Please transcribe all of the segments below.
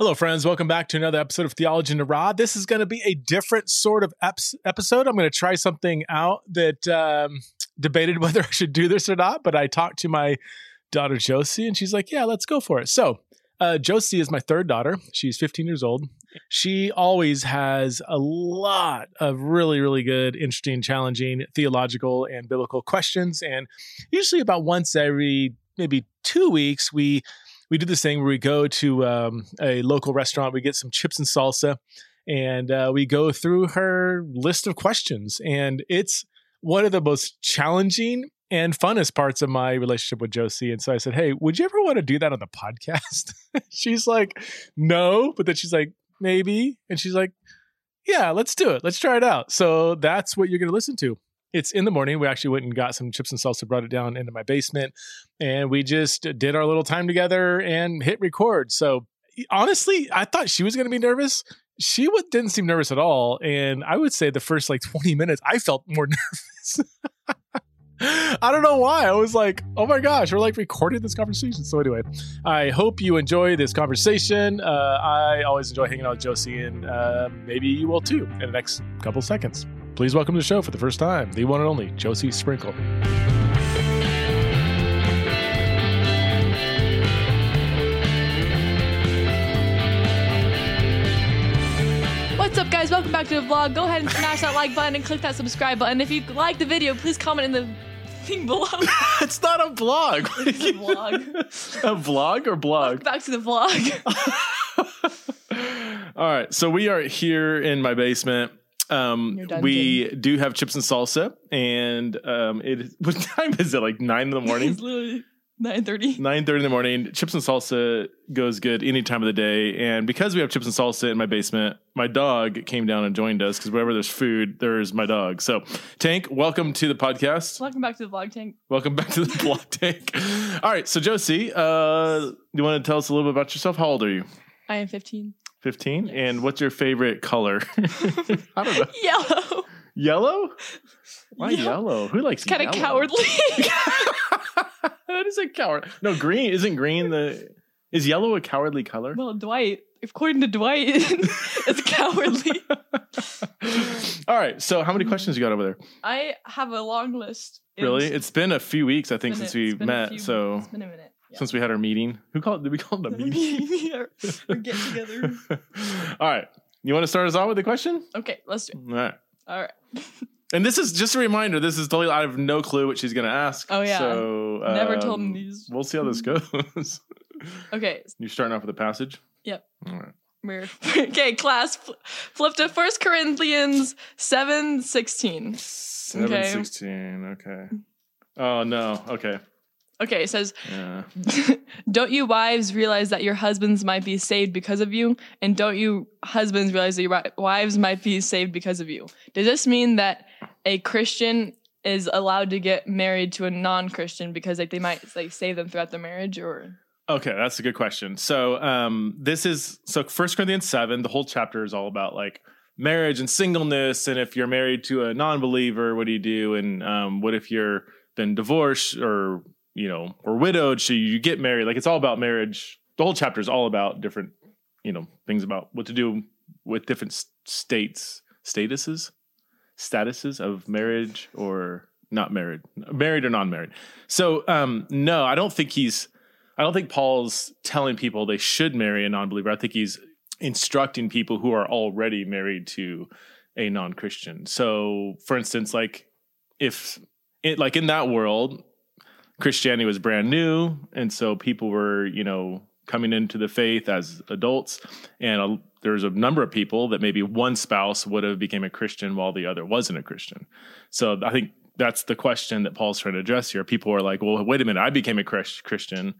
Hello, friends. Welcome back to another episode of Theology in the Raw. This is going to be a different sort of eps- episode. I'm going to try something out that um, debated whether I should do this or not, but I talked to my daughter Josie, and she's like, "Yeah, let's go for it." So, uh, Josie is my third daughter. She's 15 years old. She always has a lot of really, really good, interesting, challenging theological and biblical questions, and usually about once every maybe two weeks we we do this thing where we go to um, a local restaurant, we get some chips and salsa, and uh, we go through her list of questions. And it's one of the most challenging and funnest parts of my relationship with Josie. And so I said, Hey, would you ever want to do that on the podcast? she's like, No. But then she's like, Maybe. And she's like, Yeah, let's do it. Let's try it out. So that's what you're going to listen to it's in the morning. We actually went and got some chips and salsa, brought it down into my basement, and we just did our little time together and hit record. So honestly, I thought she was going to be nervous. She didn't seem nervous at all, and I would say the first like 20 minutes, I felt more nervous. I don't know why. I was like, oh my gosh, we're like recording this conversation. So, anyway, I hope you enjoy this conversation. Uh, I always enjoy hanging out with Josie, and uh, maybe you will too in the next couple seconds. Please welcome to the show for the first time, the one and only Josie Sprinkle. What's up, guys? Welcome back to the vlog. Go ahead and smash that like button and click that subscribe button. If you like the video, please comment in the thing below. it's not a vlog. It's a vlog. a vlog or blog? Welcome back to the vlog. All right, so we are here in my basement. Um, we do have chips and salsa, and um, it what time is it? Like nine in the morning. it's literally nine thirty. Nine thirty in the morning. Chips and salsa goes good any time of the day, and because we have chips and salsa in my basement, my dog came down and joined us because wherever there's food, there's my dog. So, Tank, welcome to the podcast. Welcome back to the vlog, Tank. Welcome back to the vlog, Tank. All right, so Josie, uh, you want to tell us a little bit about yourself? How old are you? I am fifteen. 15 yes. and what's your favorite color? I don't know. Yellow. Yellow? Why yellow, yellow? who likes kind of cowardly. That is a coward no green isn't green the is yellow a cowardly color? Well dwight according to dwight it's cowardly. All right so how many mm-hmm. questions you got over there? I have a long list. Really? it's been a few weeks i think since we met so it's been a minute since we had our meeting. Who called? Did we call it a meeting? or get together. All right. You want to start us off with a question? Okay, let's do it. All right. All right. and this is just a reminder. This is totally. I have no clue what she's going to ask. Oh yeah. So um, never told me these. We'll see how this goes. okay. You're starting off with a passage? Yep. All right. Weird. okay, class, flip to First Corinthians seven sixteen. Seven okay. sixteen. Okay. Oh no. Okay. Okay, it says. Don't you wives realize that your husbands might be saved because of you? And don't you husbands realize that your wives might be saved because of you? Does this mean that a Christian is allowed to get married to a non Christian because like they might like save them throughout the marriage or? Okay, that's a good question. So um this is so First Corinthians 7, the whole chapter is all about like marriage and singleness and if you're married to a non-believer, what do you do? And um what if you're then divorced or you know, or widowed, should you get married? Like it's all about marriage. The whole chapter is all about different, you know, things about what to do with different states, statuses, statuses of marriage or not married, married or non-married. So, um, no, I don't think he's, I don't think Paul's telling people they should marry a non-believer. I think he's instructing people who are already married to a non-Christian. So, for instance, like if it, like in that world, Christianity was brand new, and so people were, you know, coming into the faith as adults, and a, there was a number of people that maybe one spouse would have became a Christian while the other wasn't a Christian. So I think that's the question that Paul's trying to address here. People are like, "Well, wait a minute, I became a Christian,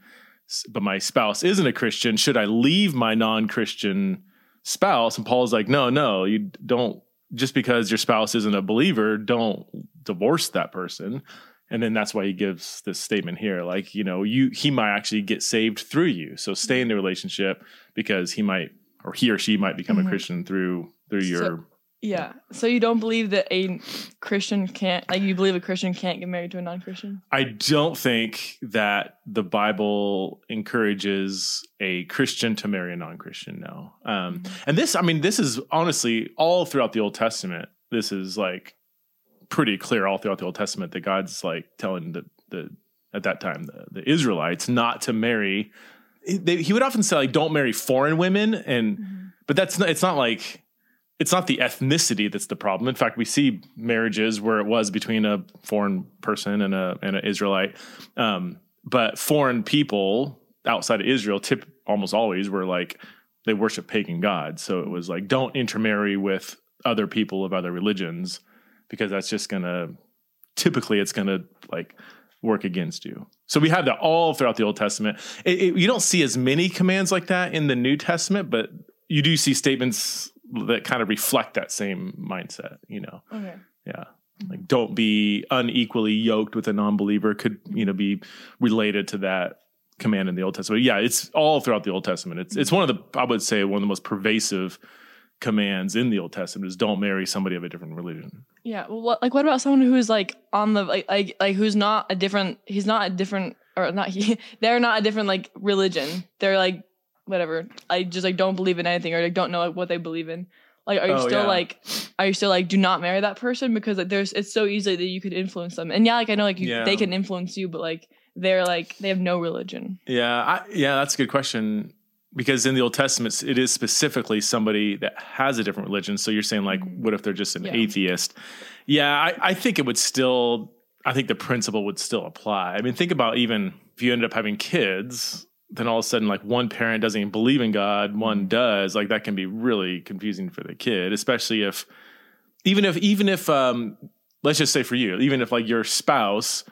but my spouse isn't a Christian. Should I leave my non-Christian spouse?" And Paul's like, "No, no, you don't." Just because your spouse isn't a believer, don't divorce that person and then that's why he gives this statement here like you know you he might actually get saved through you so stay in the relationship because he might or he or she might become mm-hmm. a christian through through your so, Yeah. So you don't believe that a Christian can't like you believe a Christian can't get married to a non-Christian? I don't think that the Bible encourages a Christian to marry a non-Christian. No. Um, Mhm. and this, I mean, this is honestly all throughout the Old Testament. This is like pretty clear all throughout the Old Testament that God's like telling the the at that time the, the Israelites not to marry. They, he would often say like, "Don't marry foreign women," and but that's not. It's not like it's not the ethnicity that's the problem. In fact, we see marriages where it was between a foreign person and a and an Israelite, um, but foreign people outside of Israel, tip almost always were like they worship pagan gods. So it was like don't intermarry with other people of other religions because that's just gonna typically it's gonna like work against you. So we have that all throughout the Old Testament. It, it- you don't see as many commands like that in the New Testament, but you do see statements that kind of reflect that same mindset. You know, Okay. yeah, like don't be unequally yoked with a non-believer could you know be related to that command in the Old Testament. Yeah, it's all throughout the Old Testament. It's it's one of the I would say one of the most pervasive commands in the Old Testament is don't marry somebody of a different religion. Yeah. Well, what, like, what about someone who's like on the like, like, like who's not a different? He's not a different, or not he. They're not a different like religion. They're like whatever. I just like don't believe in anything or like don't know like, what they believe in. Like, are you Oh, still yeah. like, are you still like, do not marry that person because like there's it's so easy that you could influence them. And yeah, like I know like you, Yeah. they can influence you, but like they're like they have no religion. Yeah, I, yeah, that's a good question because in the Old Testament it is specifically somebody that has a different religion. So you're saying like, Mhm. what if they're just an Yeah. atheist? Yeah, I, I think it would still. I think the principle would still apply. I mean, think about even if you end up having kids, then all of a sudden like one parent doesn't even believe in God, one does. Like that can be really confusing for the kid, especially if even if even if um let's just say for you, even if like your spouse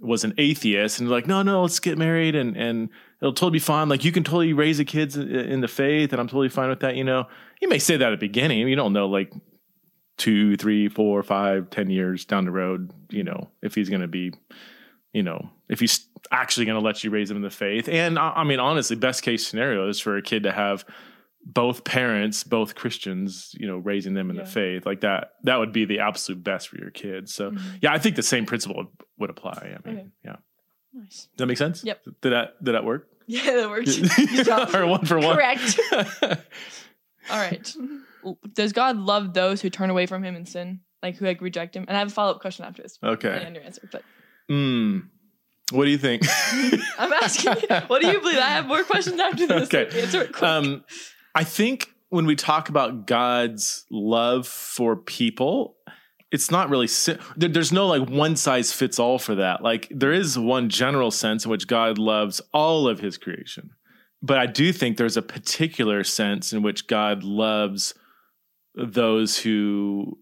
was an atheist and like, no, no, let's get married and and it'll totally be fine. Like you can totally raise the kids in, in the faith, and I'm totally fine with that. You know, you may say that at the beginning. You don't know like two, three, four, five, ten years down the road. You know, if he's going to be, you know, if he's actually going to let you raise him in the faith. And I, I mean, honestly, best case scenario is for a kid to have both parents, both Christians, you know, raising them in Yeah. the faith like that. That would be the absolute best for your kids. So Mhm. yeah, I think the same principle would, would apply. I mean, Okay. yeah. Nice. Does that make sense? Yep. Did that did that work? Yeah, that works. Good or one for one. Correct. All right. Does God love those who turn away from Him and sin, like who like reject Him? And I have a follow up question after this. Okay. on your answer, but Hmm. What do you think? I'm asking, you, what do you believe? I have more questions after this. Okay. Answer it quick. um, I think when we talk about God's love for people, it's not really there's no like one size fits all for that. Like there is one general sense in which God loves all of His creation, but I do think there's a particular sense in which God loves those who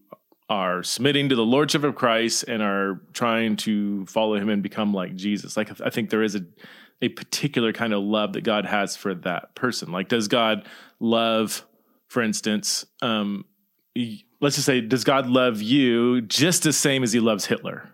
are submitting to the lordship of Christ and are trying to follow Him and become like Jesus. Like I think there is a a particular kind of love that God has for that person. Like, does God love, for instance, um, let's just say, does God love you just the same as he loves Hitler?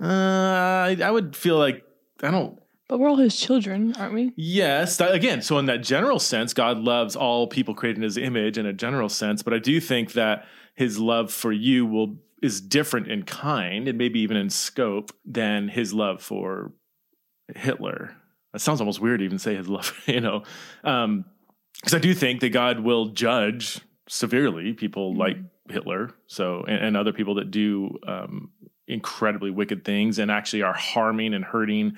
Uh, I, I would feel like I don't. but we're all His children, aren't we? Yes, that, again. So in that general sense, God loves all people created in His image in a general sense. But I do think that His love for you will is different in kind and maybe even in scope than His love for Hitler. That sounds almost weird to even say His love, you know, because I do think that God will judge severely people like Hitler, so and, and other people that do um, incredibly wicked things and actually are harming and hurting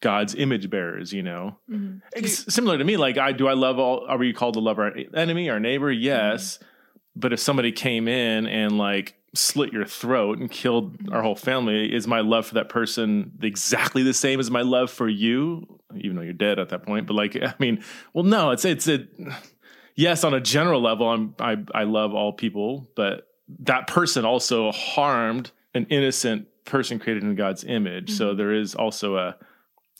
God's image bearers. You know, Mhm. it's similar to me. Like, I do I love all? Are we called to love our enemy, our neighbor? Yes, but if somebody came in and like slit your throat and killed our whole family, is my love for that person exactly the same as my love for you? Even though you're dead at that point, but like, I mean, well, no, it's it's a yes on a general level. I'm I I love all people, but that person also harmed an innocent person created in God's image. So Mhm. there is also a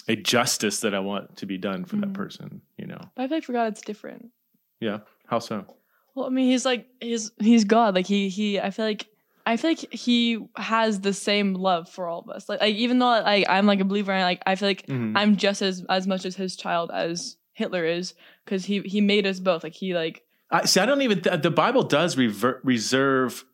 a justice that I want to be done for that Mhm. person. You know, But I feel like for God, it's different. yeah. How so? Well, I mean, he's like he's he's God. Like he he. I feel like I feel like he has the same love for all of us. Like, like even though like I'm like a believer, and like I feel like Mhm. I'm just as as much as his child as Hitler is, because he he made us both. Like he like I see. I don't even. The Bible does reserve,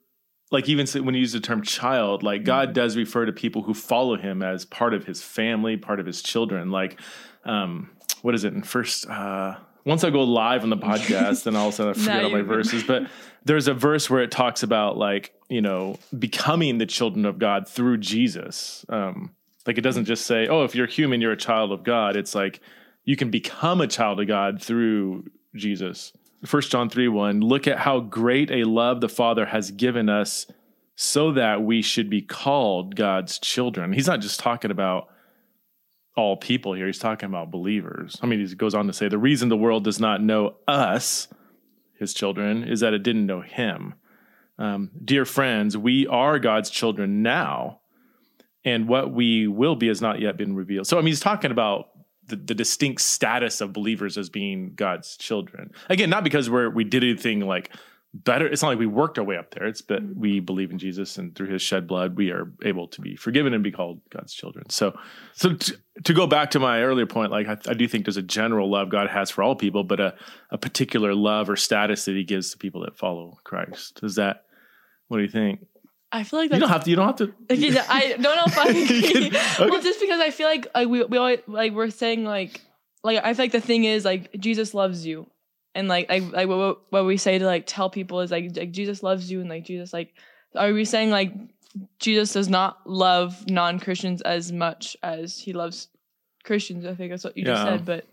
like even when you use the term child, like God does refer to people who follow Him as part of His family, part of His children. Like, um, what is it in First? Uh, once I go live on the podcast, then all of a sudden I forget all my verses. But there's a verse where it talks about like you know becoming the children of God through Jesus. Um, like it doesn't just say, "Oh, if you're human, you're a child of God." It's like you can become a child of God through Jesus. First John 3 1, look at how great a love the Father has given us so that we should be called God's children. He's not just talking about all people here, he's talking about believers. I mean, he goes on to say the reason the world does not know us, his children, is that it didn't know him. Um, dear friends, we are God's children now, and what we will be has not yet been revealed. So, I mean, he's talking about the, the, distinct status of believers as being God's children. Again, not because we're we did anything like better. It's not like we worked our way up there. It's that mm-hmm. we believe in Jesus and through His shed blood, we are able to be forgiven and be called God's children. So, so to, to go back to my earlier point, like I, I, do think there's a general love God has for all people, but a a particular love or status that He gives to people that follow Christ. Is that what do you think? I feel like you don't have to. You don't have to. Okay, I don't know if I agree. okay. Well, just because I feel like like we we always like we're saying like like I feel like the thing is like Jesus loves you, and like like like what what we say to like tell people is like like Jesus loves you, and like Jesus like are we saying like Jesus does not love non Christians as much as he loves Christians? I think that's what you yeah. just said, but.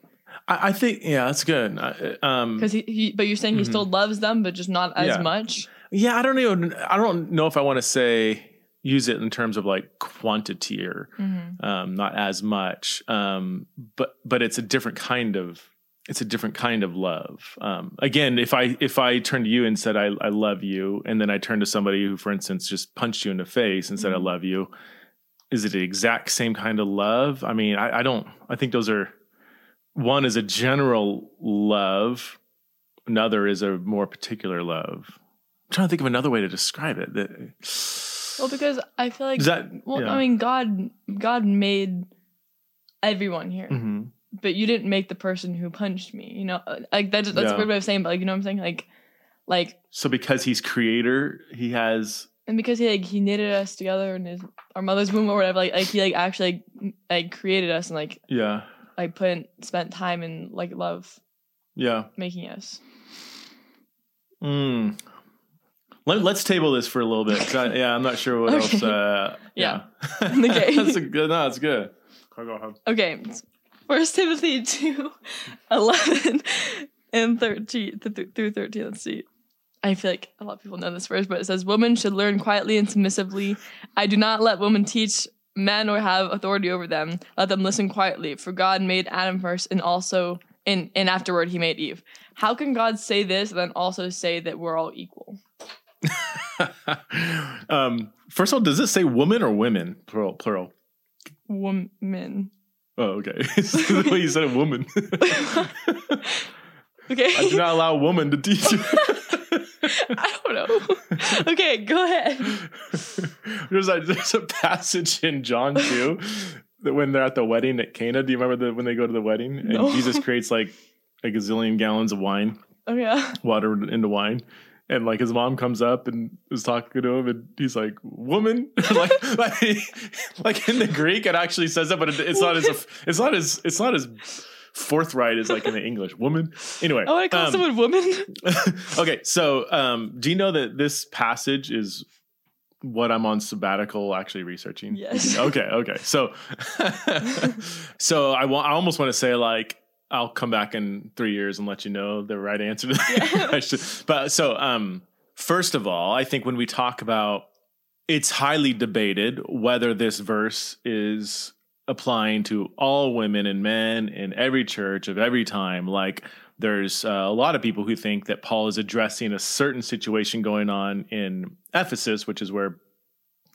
I, I think yeah, that's good. Because um, he, he, but you're saying he mm-hmm. still loves them, but just not as yeah. much. Yeah, I don't even. I don't know if I want to say use it in terms of like quantity or mm-hmm. um, not as much. Um, but but it's a different kind of it's a different kind of love. Um, again, if I if I turned to you and said I, I love you, and then I turned to somebody who, for instance, just punched you in the face and said mm-hmm. I love you, is it the exact same kind of love? I mean, I, I don't. I think those are one is a general love, another is a more particular love trying to think of another way to describe it. That, well, because I feel like that, well, yeah. I mean, God, God made everyone here, mm-hmm. but you didn't make the person who punched me. You know, uh, like that, that's yeah. a weird way of saying, but like, you know what I'm saying? Like, like. So because he's creator, he has. And because he like he knitted us together in his our mother's womb or whatever, like like he like actually like, like created us and like yeah like put in, spent time and like love yeah making us. Mm. Let, us table this for a little bit. I, yeah, I'm not sure what okay. else. Uh, yeah, yeah. okay. that's a good. No, that's good. Go ahead. Okay, First Timothy two, eleven and thirteen through thirteen. Let's see. I feel like a lot of people know this verse, but it says, "Women should learn quietly and submissively. I do not let women teach men or have authority over them. Let them listen quietly. For God made Adam first, and also and and afterward He made Eve. How can God say this and then also say that we're all equal?" um, first of all, does it say woman or women? Plural. Plural. Woman. Oh, okay. the way you said a woman. okay. I do not allow a woman to teach you. I don't know. Okay, go ahead. There's a, there's a passage in John 2 that when they're at the wedding at Cana. Do you remember the, when they go to the wedding and no. Jesus creates like a gazillion gallons of wine? Oh yeah. Water into wine and like his mom comes up and is talking to him and he's like woman? Like, like like in the greek it actually says that but it's not as it's not as it's not as forthright as like in the english. Woman? Anyway Oh i call um, someone woman. Okay so um do you know that this passage is what i'm on sabbatical actually researching? Yes. Okay okay. So so i want i almost want to say like I'll come back in three years and let you know the right answer to that yeah. question. But so, um, first of all, I think when we talk about it's highly debated whether this verse is applying to all women and men in every church of every time. Like, there's uh, a lot of people who think that Paul is addressing a certain situation going on in Ephesus, which is where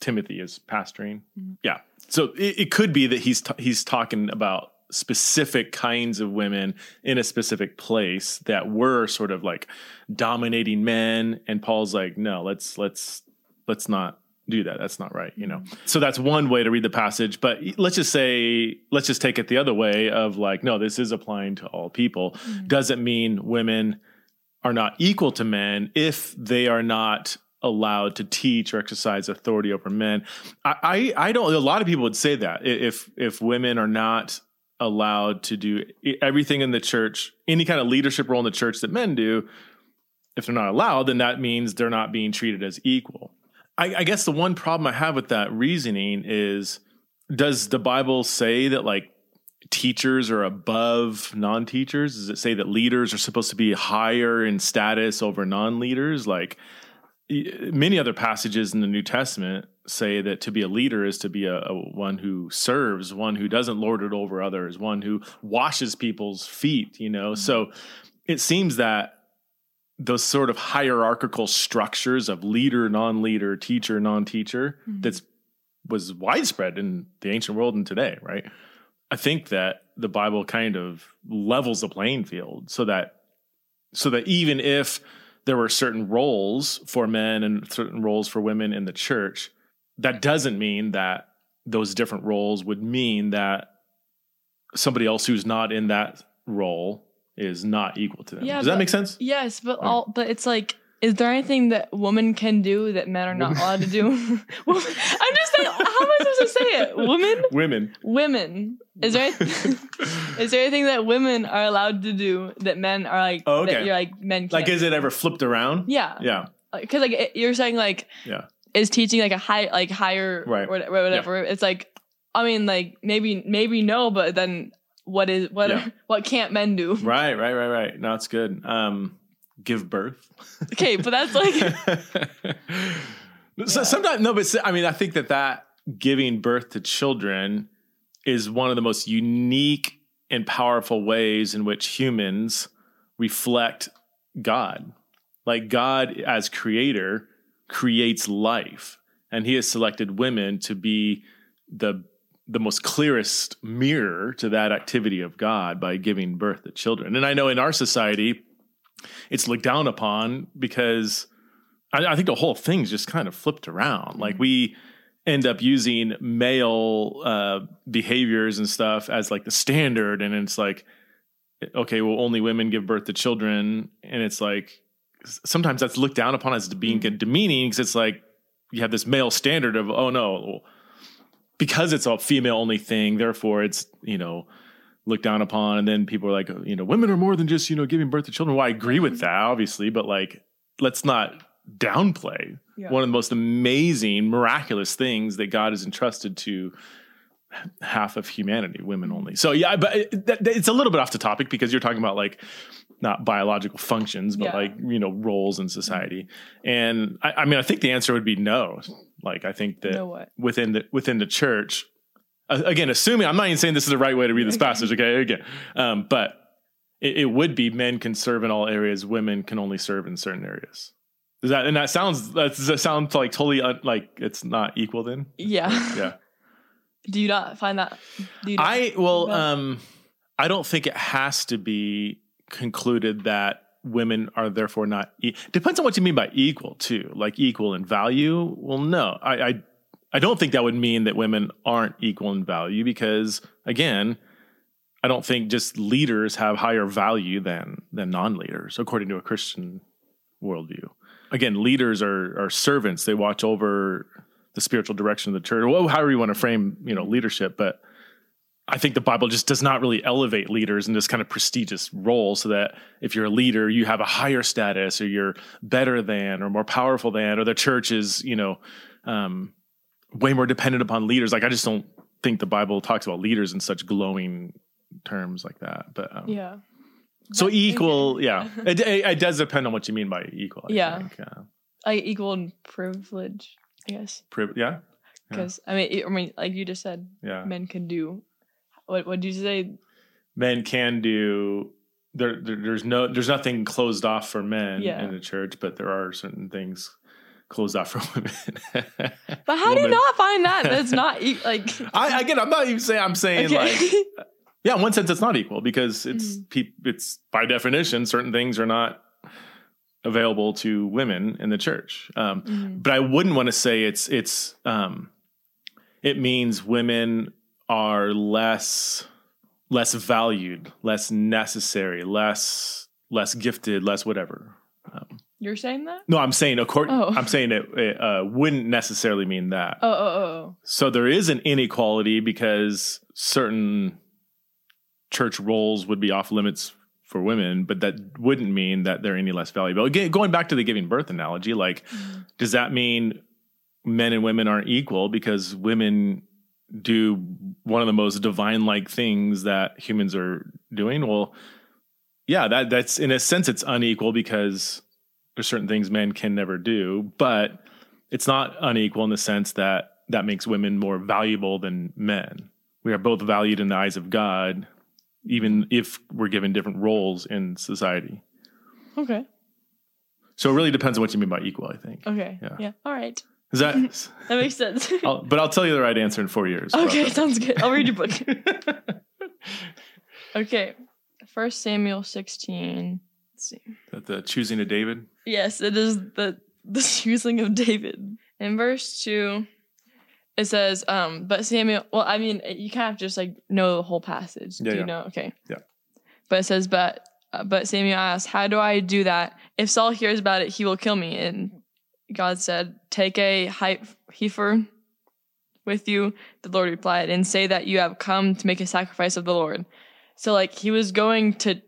Timothy is pastoring. Mm-hmm. Yeah, so it, it, could be that he's t- he's talking about specific kinds of women in a specific place that were sort of like dominating men and Paul's like no let's let's let's not do that that's not right you know so that's one way to read the passage but let's just say let's just take it the other way of like no this is applying to all people mm-hmm. doesn't mean women are not equal to men if they are not allowed to teach or exercise authority over men. I, I, I don't. A lot of people would say that if if women are not allowed to do everything in the church, any kind of leadership role in the church that men do, if they're not allowed, then that means they're not being treated as equal. I, I guess the one problem I have with that reasoning is, does the Bible say that like teachers are above non-teachers? Does it say that leaders are supposed to be higher in status over non-leaders? Like many other passages in the New Testament say that to be a leader is to be a, a, one who serves, one who doesn't lord it over others, one who washes people's feet, you know. Mm-hmm. So it seems that those sort of hierarchical structures of leader, non-leader, teacher, non-teacher mm-hmm. that's was widespread in the ancient world and today, right? I think that the Bible kind of levels the playing field so that so that even if there were certain roles for men and certain roles for women in the church, that doesn't mean that those different roles would mean that somebody else who's not in that role is not equal to them. Yeah, Does that make sense? Yes, but all but it's like is there anything that women can do that men are not allowed to do? I'm just saying, how am I supposed to say it? Women? Women. Women. Is there is there anything that women are allowed to do that men are like? Oh, okay. you're like men. Can't like, is it ever flipped around? Yeah. Yeah. Because like it, you're saying like yeah is teaching like a high like higher right whatever. Yeah. it's like I mean like maybe maybe no but then what is what yeah. what can't men do right right right right no it's good um give birth. Okay, but that's like. so sometimes no, but I mean, I think that that giving birth to children is one of the most unique and powerful ways in which humans reflect God. Like God, as creator, creates life, and He has selected women to be the the most clearest mirror to that activity of God by giving birth to children. And I know in our society, it's looked down upon because I, I think the whole thing's just kind of flipped around. Like mm-hmm. we end up using male uh, behaviors and stuff as like the standard, and it's like, okay, well, only women give birth to children, and it's like sometimes that's looked down upon as being mm-hmm. demeaning because it's like you have this male standard of oh no, because it's a female only thing, therefore it's you know looked down upon. And then people are like you know women are more than just you know giving birth to children. Well i agree with that obviously but like let's not downplay yeah. one of the most amazing miraculous things that god has entrusted to half of humanity women only. So yeah but it, it's a little bit off the topic because you're talking about like not biological functions but yeah. like you know roles in society and I, I, mean i think the answer would be no like i think that within the within the church again, assuming I'm not even saying this is the right way to read this passage, okay? Again, um, but it, it, would be men can serve in all areas, women can only serve in certain areas. Does that and that sounds that, that sounds like totally un, like it's not equal then? Yeah. Yeah. Do you not find that? I well, um, I don't think it has to be concluded that women are therefore not e- depends on what you mean by equal too like equal in value well no I, I I don't think that would mean that women aren't equal in value because again, I don't think just leaders have higher value than than non-leaders according to a Christian worldview. Again, leaders are are servants. They watch over the spiritual direction of the church. Well, however you want to frame, you know, leadership, but I think the Bible just does not really elevate leaders in this kind of prestigious role so that if you're a leader, you have a higher status or you're better than or more powerful than, or the church is, you know, um, way more dependent upon leaders. Like I just don't think the Bible talks about leaders in such glowing terms like that. But um, yeah. So equal, yeah. it, it, it, does depend on what you mean by equal. I yeah. Think. Like equal in privilege, I guess. Pri- yeah. Because yeah. I mean, I mean, like you just said, yeah, men can do. What What did you say? Men can do. There, there, there's no, there's nothing closed off for men yeah. in the church, but there are certain things closed off for women. but how do you not find that? That's not like. I again, I'm not even saying. I'm saying okay. like. Yeah, in one sense, it's not equal because it's mm. it's by definition certain things are not available to women in the church. Um, mm. But I wouldn't want to say it's it's um, it means women are less less valued, less necessary, less less gifted, less whatever. Um, You're saying that? no, I'm saying according. Oh. I'm saying it, it uh, wouldn't necessarily mean that. Oh, oh, oh. So there is an inequality because certain church roles would be off limits for women, but that wouldn't mean that they're any less valuable. Again, going back to the giving birth analogy, like, oh. does that mean men and women aren't equal because women do one of the most divine like things that humans are doing? Well, yeah, that that's in a sense it's unequal because there's certain things men can never do, but it's not unequal in the sense that that makes women more valuable than men. We are both valued in the eyes of God, even if we're given different roles in society. Okay. So it really depends on what you mean by equal, I think. Okay. Yeah. Yeah. All right. Is that? That makes sense. I'll, but I'll tell you the right answer in four years. okay, sounds good. I'll read your book. Okay. First Samuel 16. Let's see. the choosing of David. Yes, it is the the choosing of David. In verse two, it says, um, but Samuel well, I mean you kind of just like know the whole passage. Yeah, do you yeah. know? Okay. Yeah. But it says, but uh, but Samuel asked, How do I do that? If Saul hears about it, he will kill me. And God said, Take a heifer with you, the Lord replied, and say that you have come to make a sacrifice of the Lord. So like he was going to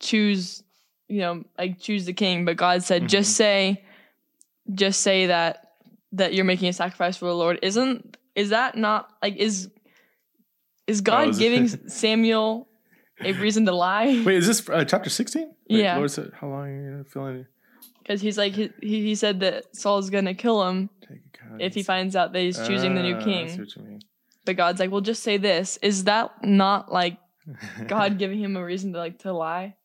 choose, you know, like choose the king, but God said, Mhm. just say, just say that that you're making a sacrifice for the Lord. Isn't is that not like is is God giving Samuel a reason to lie? Wait, is this uh, chapter 16? Yeah. Lord said, How long are you feeling? Because he's like he, he said that Saul's gonna kill him Take a count. if he finds out that he's choosing the new Ah, I see king. what you mean. But God's like, well, just say this. Is that not like God giving him a reason to like to lie?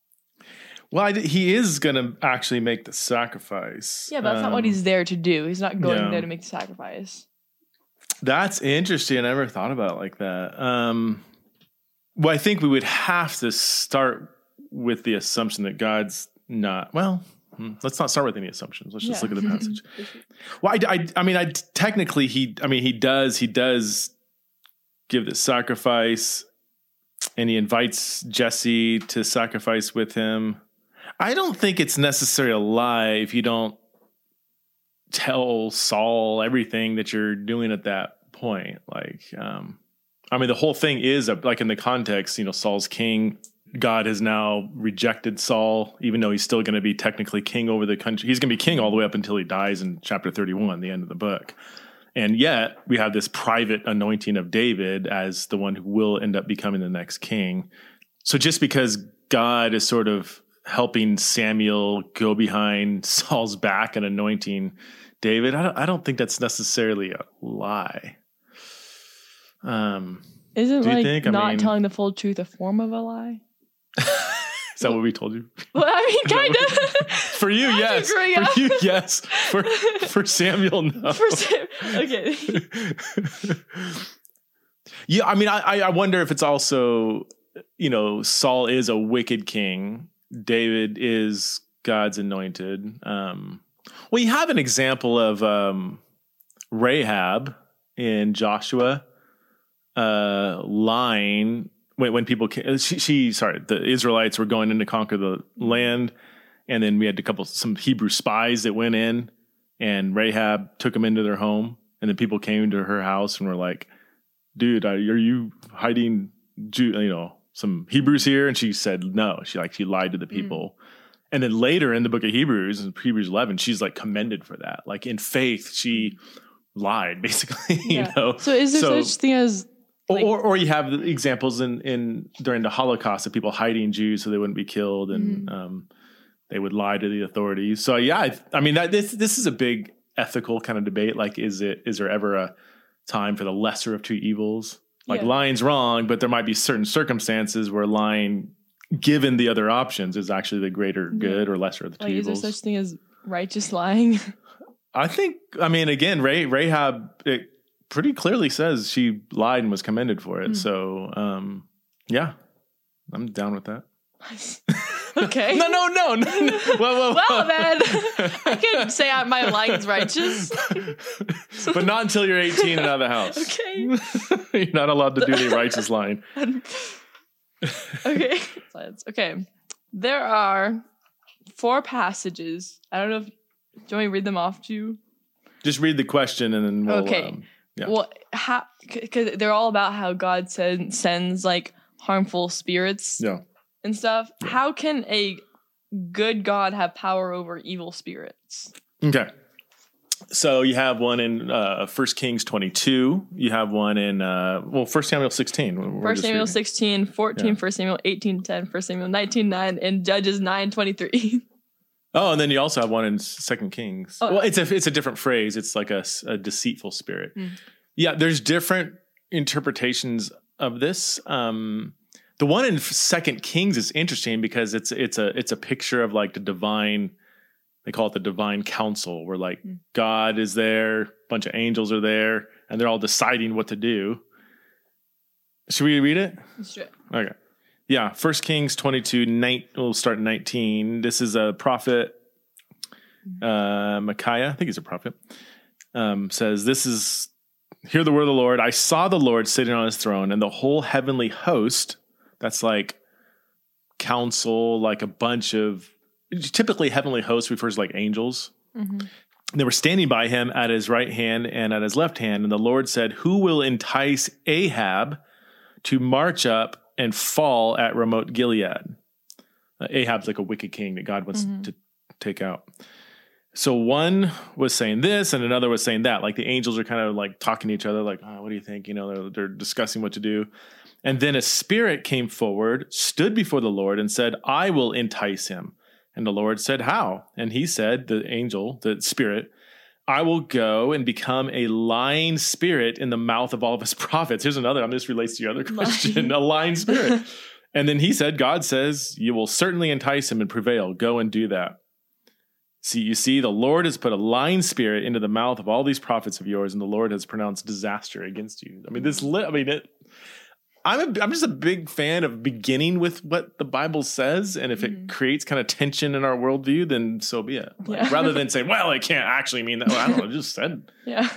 well, I, he is going to actually make the sacrifice. Yeah, but that's not what Um, he's there to do. He's not going yeah. there to make the sacrifice. That's interesting. I never thought about it like that. Um, well, I think we would have to start with the assumption that God's not. Well, let's not start with any assumptions. Let's just Yeah. look at the passage. Well, I, I, I mean, I technically he, I mean, he does, he does give the sacrifice, and he invites Jesse to sacrifice with him. I don't think it's necessary a lie if you don't tell Saul everything that you're doing at that point. Like, um, I mean, the whole thing is a, like in the context, you know, Saul's king. God has now rejected Saul, even though he's still going to be technically king over the country. He's going to be king all the way up until he dies in chapter 31, the end of the book. And yet we have this private anointing of David as the one who will end up becoming the next king. So just because God is sort of helping Samuel go behind Saul's back and anointing David, I don't, I don't think that's necessarily a lie. Um, Isn't like not mean- telling the full truth a form of a lie? Is that what we told you? Well, I mean, kind of. For you, yes. For you, yes. For for Samuel, no. For Sam- okay. yeah, I mean, I I- I wonder if it's also, you know, Saul is a wicked king. David is God's anointed. Um, well, you have an example of um, Rahab in Joshua uh, lying when when people came, she, she sorry the Israelites were going in to conquer the land, and then we had a couple some Hebrew spies that went in, and Rahab took them into their home, and then people came to her house and were like, "Dude, are, are you hiding Jew, you know some Hebrews here?" And she said no. She like she lied to the mm-hmm. people. And then later in the book of Hebrews, in Hebrews 11, she's like commended for that. Like in faith, she mm-hmm. lied basically, Yeah. you know. So is there So- such thing as like- or, or you have the examples in, in during the Holocaust of people hiding Jews so they wouldn't be killed, and Mm-hmm. um, they would lie to the authorities. So yeah, I, I mean that this this is a big ethical kind of debate. Like, is it is there ever a time for the lesser of two evils? Like Yeah. lying's wrong, but there might be certain circumstances where lying, given the other options, is actually the greater Yeah. good or lesser of the two like is there evils. such thing as righteous lying? I think. I mean, again, Ray, Rahab it pretty clearly says she lied and was commended for it. Hmm. So, um, yeah, I'm down with that. okay. No, no, no, no. no. Well, well, Well then, I could say I- my lying's righteous. but not until you're 18 and out of the house. Okay. you're not allowed to do the righteous lying. okay. Okay. There are four passages. I don't know if do you want me to read them off to you? Just read the question and then we'll. Okay. Um, yeah. Well, how? Because they're all about how God send, sends like harmful spirits yeah. and stuff. How can a good God have power over evil spirits? Okay. So you have one in uh, First Kings 22. You have one in, uh, well, First Samuel 16. We're First Samuel reading. 16, 14, Yeah. First Samuel 18, 10, First Samuel 19, 9, and Judges 9, 23. Oh, and then you also have one in Second Kings. Oh. Well, it's a it's a different phrase. It's like a, a deceitful spirit. Mm. Yeah, there's different interpretations of this. Um, the one in Second Kings is interesting because it's it's a it's a picture of like the divine. They call it the divine council, where like Mm. God is there, a bunch of angels are there, and they're all deciding what to do. Should we read it? Straight. Okay. Yeah, First Kings 22, nine, we'll start 19. This is a prophet, uh, Micaiah, I think he's a prophet, um, says, This is, hear the word of the Lord. I saw the Lord sitting on his throne, and the whole heavenly host, that's like council, like a bunch of, typically heavenly host refers to like angels. hmm They were standing by him at his right hand and at his left hand. And the Lord said, Who will entice Ahab to march up and fall at Ramoth Gilead? Uh, Ahab's like a wicked king that God wants Mhm. to take out. So one was saying this and another was saying that. Like the angels are kind of like talking to each other, like, oh, what do you think? You know, they're, they're discussing what to do. And then a spirit came forward, stood before the Lord, and said, I will entice him. And the Lord said, How? And he said, The angel, the spirit, I will go and become a lying spirit in the mouth of all of his prophets. Here's another, I'm this relates to your other question, a lying spirit. And then he said, God says, You will certainly entice him and prevail. Go and do that. See, you see, the Lord has put a lying spirit into the mouth of all these prophets of yours, and the Lord has pronounced disaster against you. I mean, this, li- I mean, it, I'm, a, I'm just a big fan of beginning with what the Bible says. And if Mhm. it creates kind of tension in our worldview, then so be it. Like, Yeah. Rather than say, well, it can't actually mean that. Well, I don't know, just said Yeah.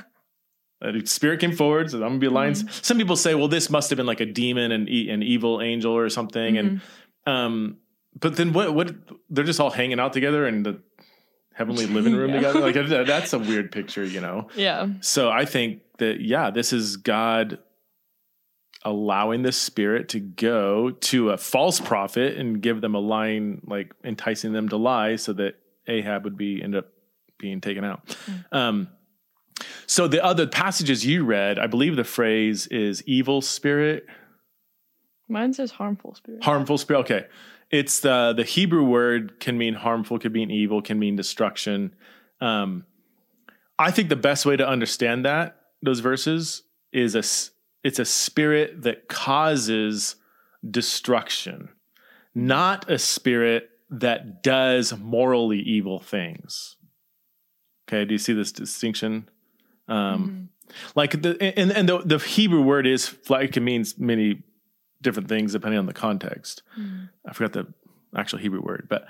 a spirit came forward, so I'm gonna be a lion. Some people say, well, this must have been like a demon and an evil angel or something. And um, but then what? What? They're just all hanging out together in the heavenly living room Yeah. together. Like that's a weird picture, you know. Yeah. So I think that yeah, this is God allowing the spirit to go to a false prophet and give them a line, like enticing them to lie, so that Ahab would be end up being taken out. Um, so the other passages you read, I believe the phrase is evil spirit, Mine says harmful spirit. harmful spirit. Okay, it's the the Hebrew word can mean harmful, could mean evil, can mean destruction. Um, I think the best way to understand that those verses is a it's a spirit that causes destruction, not a spirit that does morally evil things. Okay, do you see this distinction? Um, like the and and the, the Hebrew word is like it means many different things depending on the context. Mhm. I forgot the actual Hebrew word, but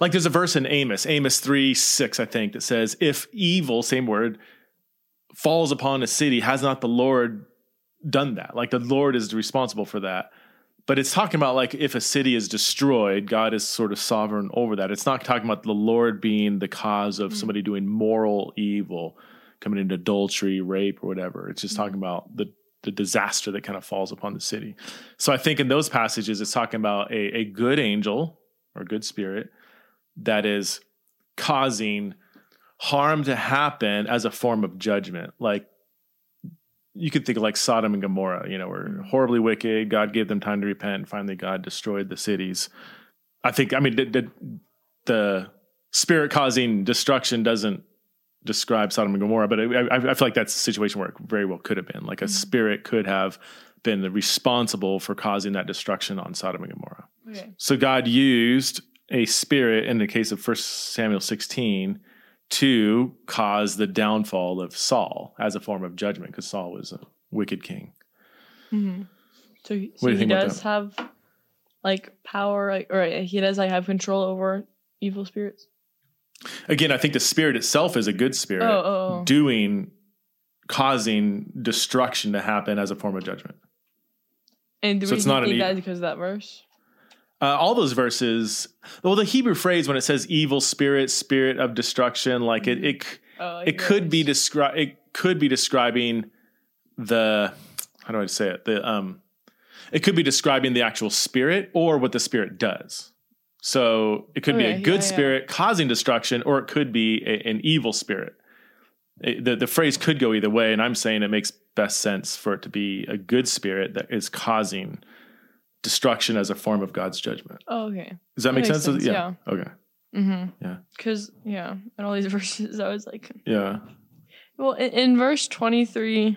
like there's a verse in Amos, Amos 3 6, I think, that says, If evil, same word, falls upon a city, has not the Lord done that? Like the Lord is responsible for that. But it's talking about like if a city is destroyed, God is sort of sovereign over that. It's not talking about the Lord being the cause of Mm. somebody doing moral evil, coming into adultery, rape, or whatever. It's just talking about the the disaster that kind of falls upon the city. So I think in those passages, it's talking about a, a good angel or good spirit that is causing harm to happen as a form of judgment. Like you could think of like Sodom and Gomorrah, you know, were horribly wicked. God gave them time to repent. And finally, God destroyed the cities. I think, I mean, the, the, the spirit causing destruction doesn't describe Sodom and Gomorrah, but I, I, I feel like that's a situation where it very well could have been. Like a mm-hmm. spirit could have been responsible for causing that destruction on Sodom and Gomorrah. Okay. So God used a spirit in the case of 1 Samuel 16 to cause the downfall of Saul as a form of judgment because Saul was a wicked king. hmm So, he- so do he does have like power, like, or he does like have control over evil spirits. Again, I think the spirit itself is a good spirit Oh, oh, oh. doing causing destruction to happen as a form of judgment. And the so it's reason not you an think e- because of that verse. Uh, all those verses. Well, the Hebrew phrase when it says "evil spirit," "spirit of destruction," like it, it, Oh, it could be those. descri- It could be describing the how do I say it? The um, it could be describing the actual spirit or what the spirit does. So it could be a good yeah. spirit causing destruction, or it could be a, an evil spirit. It- the the phrase could go either way, and I'm saying it makes best sense for it to be a good spirit that is causing destruction as a form of God's judgment. Oh, okay. Does that, That make makes sense? Yeah. Okay. Mm-hmm. Yeah. Because yeah, in all these verses, I was like, Yeah. well, in, in verse twenty three,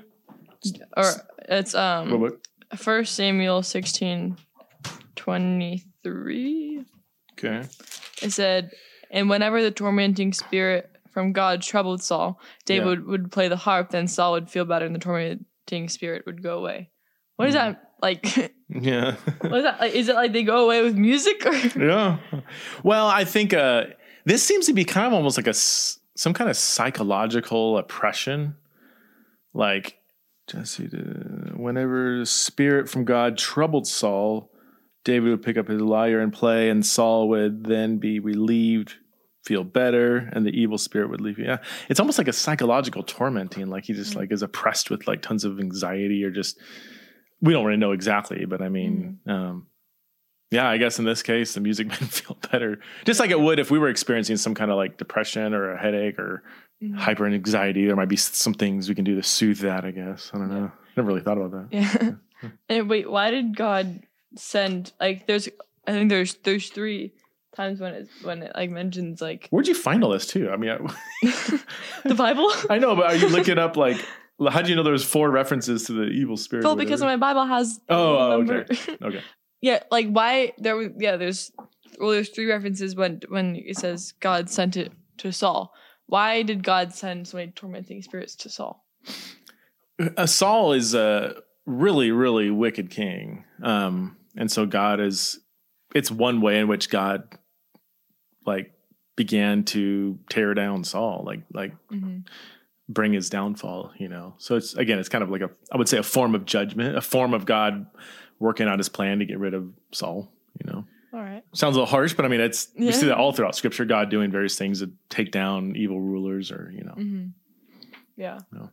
or it's um what- First Samuel 16, 23. Okay. It said, and whenever the tormenting spirit from God troubled Saul, David Yeah. would, would play the harp, then Saul would feel better and the tormenting spirit would go away. What is Hmm. that like? Yeah. what is that like? Is it like they go away with music or? yeah. Well, I think uh, this seems to be kind of almost like a some kind of psychological oppression. Like Jesse, whenever the spirit from God troubled Saul, David would pick up his lyre and play, and Saul would then be relieved, feel better, and the evil spirit would leave. Yeah, it's almost like a psychological tormenting. Like he just like is oppressed with like tons of anxiety or just we don't really know exactly, but I mean, um, yeah, I guess in this case, the music made him feel better, just like it would if we were experiencing some kind of like depression or a headache or Mhm. hyper anxiety. There might be some things we can do to soothe that. I guess I don't know. Never really thought about that. Yeah. and wait, why did God send like there's I think there's there's three times when it when it like mentions like Where'd you find all this too? I mean, I, the Bible? I know, but are you looking up like? How do you know there's four references to the evil spirit? well, because my Bible has Oh, oh, number- okay. yeah, like why there was yeah, there's well there's three references when when it says God sent it to Saul. Why did God send so many tormenting spirits to Saul? uh, Saul is a really, really wicked king. Um, and so God is, it's one way in which God like began to tear down Saul, like, like Mm-hmm. Bring his downfall, you know? So it's, again, it's kind of like a, I would say a form of judgment, a form of God working out his plan to get rid of Saul, you know? All right. Sounds a little harsh, but I mean, it's, we see that all throughout scripture, God doing various things to take down evil rulers or, you know, Mm-hmm. Yeah. No.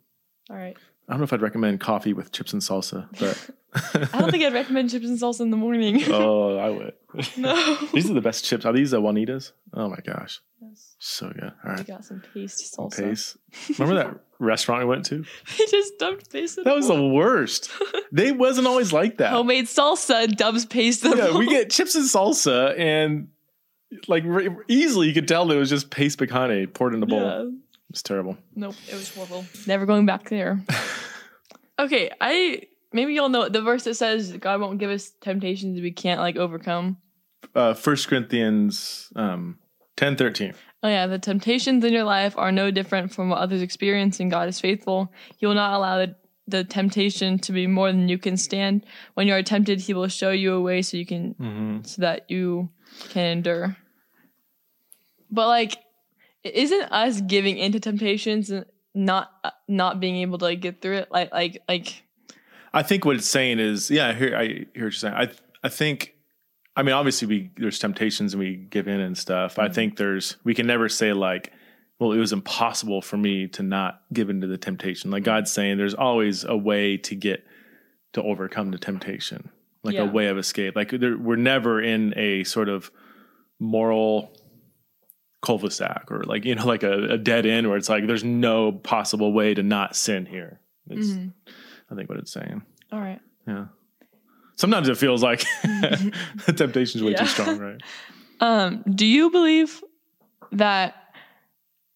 All right. I don't know if I'd recommend coffee with chips and salsa, but I don't think I'd recommend chips and salsa in the morning. oh, I would. no. These are the best chips. Are these the Juanitas? Oh my gosh, Yes. so good. All We got some paste salsa. pace. Remember that restaurant we went to? They just dumped paste in That was the worst. They wasn't always like that. homemade salsa dumps paste Yeah, we get chips and salsa, and like re- easily you could tell that it was just Pace picante poured in a bowl. Yeah. It's terrible. Nope, it was horrible. Never going back there. Okay, I maybe you'll know the verse that says God won't give us temptations we can't like overcome. Uh, First Corinthians um, ten thirteen. Oh yeah, the temptations in your life are no different from what others experience, and God is faithful. He will not allow the, the temptation to be more than you can stand. When you are tempted, He will show you a way so you can Mm-hmm. so that you can endure. But like, isn't us giving into temptations and not uh, not being able to like get through it like like like I think what it's saying is, yeah, I hear, I hear what you're saying. I, I think, I mean, obviously, we there's temptations and we give in and stuff. I think there's, we can never say like, well, it was impossible for me to not give into the temptation. Like God's saying, there's always a way to get to overcome the temptation, like Yeah. a way of escape. Like there, we're never in a sort of moral cul-de-sac or like you know like a, a dead end where it's like there's no possible way to not sin here. It's, Mhm. I think what it's saying. all right Yeah. Sometimes it feels like the temptation's way Yeah. too strong, right? um do you believe that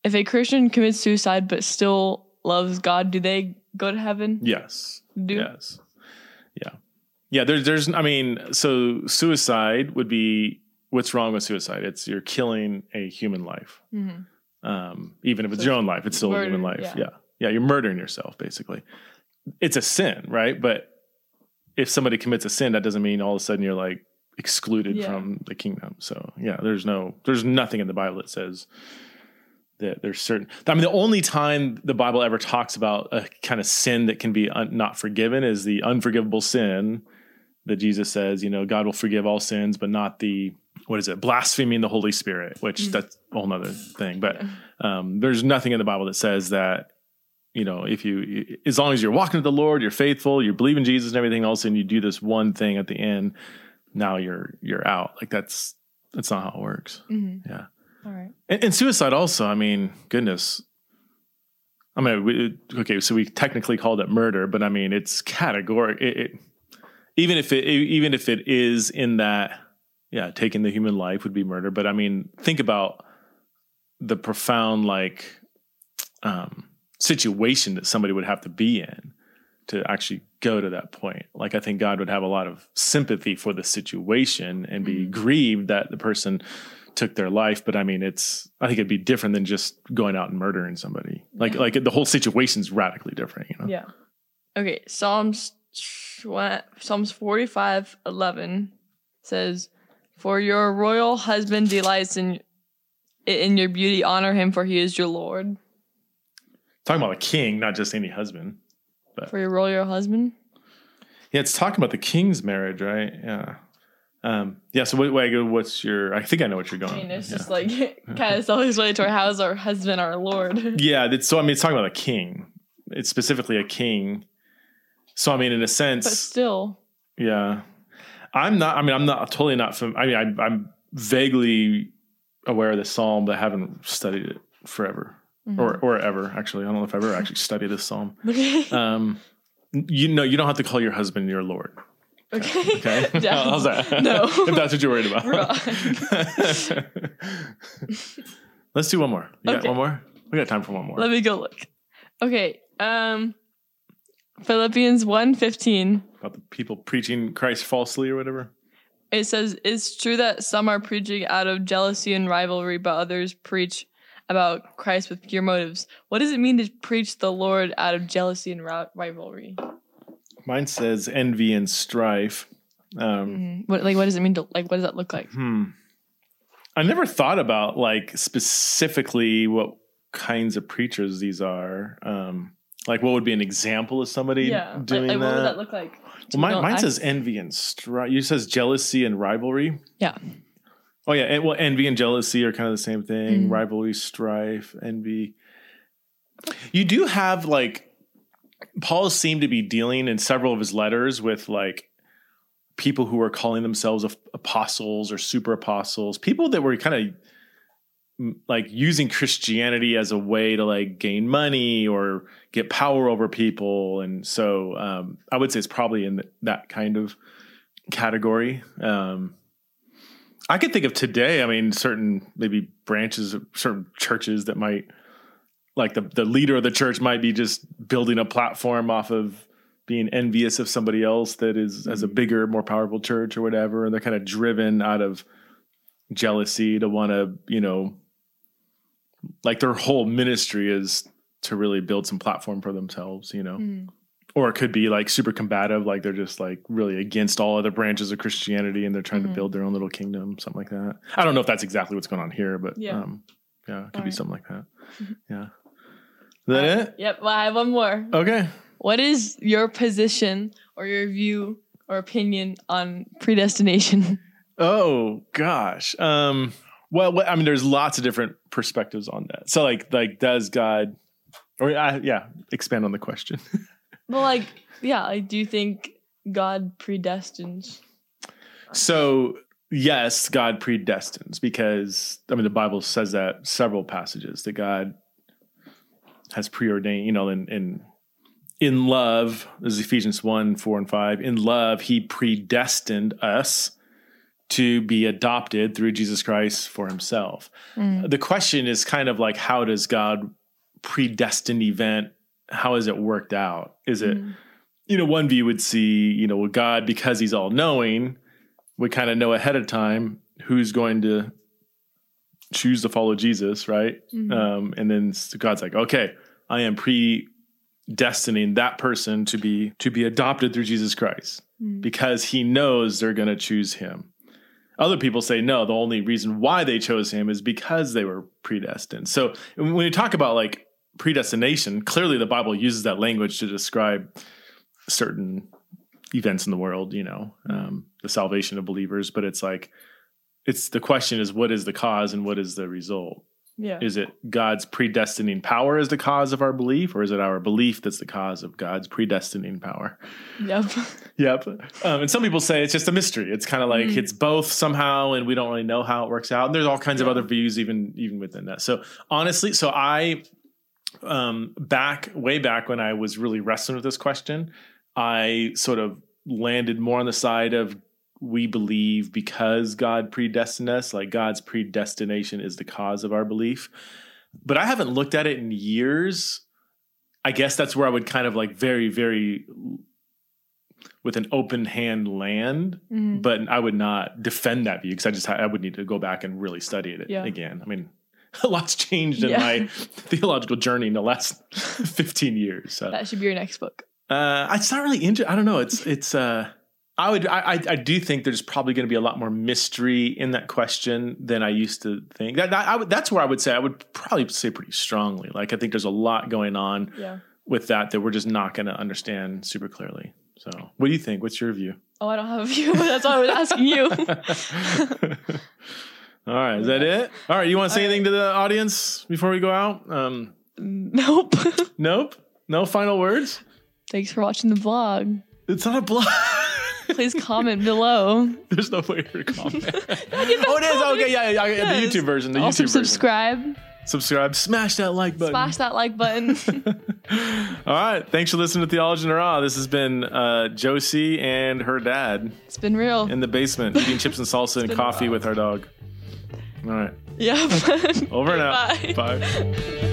if a christian commits suicide but still loves god do they go to heaven Yes. do Yes. Yeah. Yeah. There's, there's, I mean, so suicide would be what's wrong with suicide? It's you're killing a human life. Mhm. Um, even if it's So your own life, it's still a human life. yeah. Yeah. yeah. You're murdering yourself, basically. It's a sin, right? But if somebody commits a sin, that doesn't mean all of a sudden you're like excluded Yeah. from the kingdom. So yeah, there's no, there's nothing in the Bible that says that there's certain. I mean, the only time the Bible ever talks about a kind of sin that can be un, not forgiven is the unforgivable sin that Jesus says, you know, God will forgive all sins, but not the what is it, blaspheming the Holy Spirit, which mm. that's a whole nother thing. But um, there's nothing in the Bible that says that, you know, if you, as long as you're walking with the Lord, you're faithful, you believe in Jesus and everything else, and you do this one thing at the end, now you're you're out. Like that's that's not how it works. Mm-hmm. Yeah. All right. And, and, suicide also. I mean, goodness. I mean, we, okay, so we technically called it murder, but I mean, it's categorical. It, it, even if it even if it is in that yeah, taking the human life would be murder. But I mean, think about the profound like um, situation that somebody would have to be in to actually go to that point. Like I think God would have a lot of sympathy for the situation and be mm-hmm. grieved that the person took their life. But I mean, it's I think it'd be different than just going out and murdering somebody. Like yeah. like the whole situation's radically different. You know? Yeah. Okay. Psalms Psalms forty five eleven says, for your royal husband delights in in your beauty. Honor him, for he is your Lord. Talking about a king, not just any husband. But. For your royal husband. Yeah, it's talking about the king's marriage, right? Yeah. Um, yeah. So, what, what, what's your? I think I know what you're going. I mean, it's yeah. just like kind of self-explanatory. How is our husband our Lord? yeah. so, I mean, it's talking about a king. It's specifically a king. So, I mean, in a sense, but still. Yeah. I'm not. I mean, I'm not totally not. From, I mean, I, I'm vaguely aware of this psalm, but I haven't studied it forever mm-hmm. or or ever. Actually, I don't know if I've ever actually studied this psalm. um, you know, you don't have to call your husband your lord. Okay. Okay. How's that? No. if that's what you're worried about. Let's do one more. You okay. got one more? We got time for one more. Let me go look. Okay. Um Philippians 1:15 about the people preaching Christ falsely or whatever. It says it's true that some are preaching out of jealousy and rivalry, but others preach about Christ with pure motives. What does it mean to preach the Lord out of jealousy and rivalry? Mine says envy and strife. Um, mm-hmm. What like what does it mean to like? What does that look like? Hmm. I never thought about like specifically what kinds of preachers these are. Um, like, what would be an example of somebody yeah. doing like, that? What would that look like? Well, mine, mine says envy and strife. You says jealousy and rivalry. Yeah. Oh yeah, and, well, envy and jealousy are kind of the same thing. Mm-hmm. Rivalry, strife, envy. You do have like Paul seemed to be dealing in several of his letters with like people who were calling themselves apostles or super apostles, people that were kind of like using Christianity as a way to like gain money or get power over people. And so um, I would say it's probably in that kind of category. Um, I could think of today, I mean, certain maybe branches of certain churches that might, like the, the leader of the church might be just building a platform off of being envious of somebody else that is mm-hmm. as a bigger, more powerful church or whatever. And they're kind of driven out of jealousy to want to, you know, like their whole ministry is to really build some platform for themselves, you know. Mm. Or it could be like super combative, like they're just like really against all other branches of Christianity and they're trying mm-hmm. to build their own little kingdom, something like that. I don't know if that's exactly what's going on here, but yeah, um, yeah it could all be right. something like that. Mm-hmm. Yeah. Is that uh, it? Yep. Well, I have one more. Okay. What is your position or your view or opinion on predestination? Oh gosh. Um well, I mean, there's lots of different perspectives on that. So, like, like does God, or uh, yeah, expand on the question. well, like, yeah, I do think God predestines. So, yes, God predestines because I mean the Bible says that several passages that God has preordained. You know, in in in love, this is Ephesians one, four, and five. In love, He predestined us to be adopted through Jesus Christ for himself. Mm. The question is kind of like how does God predestined event how is it worked out? Is it mm. you know one view would see, you know, God because he's all knowing would kind of know ahead of time who's going to choose to follow Jesus, right? Mm-hmm. Um, and then God's like, okay, I am predestining that person to be to be adopted through Jesus Christ mm. because He knows they're going to choose Him. Other people say no, the only reason why they chose him is because they were predestined. So when you talk about like predestination, clearly the Bible uses that language to describe certain events in the world, you know, um, the salvation of believers. But it's like, it's the question is what is the cause and what is the result? Yeah. Is it God's predestining power as the cause of our belief, or is it our belief that's the cause of God's predestining power? Yep. Yep. Um, and some people say it's just a mystery. It's kind of like Mhm. it's both somehow, and we don't really know how it works out. And there's all kinds of other views, even even within that. So honestly, so I um, back way back when I was really wrestling with this question, I sort of landed more on the side of we believe because God predestined us, like God's predestination is the cause of our belief. But I haven't looked at it in years. I guess that's where I would kind of like very, very with an open hand land, Mhm. but I would not defend that view because I just I would need to go back and really study it Yeah. again. I mean, a lot's changed in Yeah. my theological journey in the last 15 years. So That should be your next book. uh, it's not really interesting. I don't know. It's it's. Uh, I would. I, I do think there's probably going to be a lot more mystery in that question than I used to think. That, that I would, that's where I would say I would probably say pretty strongly. Like I think there's a lot going on Yeah. with that that we're just not going to understand super clearly. So, what do you think? What's your view? Oh, I don't have a view. That's why I was asking you. All right, is that it? All right, you want to say anything to the audience before we go out? Um, nope. nope. No final words. Thanks for watching the vlog. It's not a blog. Please comment below. There's no way to comment. oh, it is. Okay, yeah, yeah, yeah. Yes. The YouTube version. The also YouTube version. subscribe. Subscribe. Smash that like button. Smash that like button. All right. Thanks for listening to Theology in the Raw. This has been uh, Josie and her dad it's been real. in the basement eating chips and salsa and coffee raw. with our dog. All right. yeah. Over and out. Bye. Bye.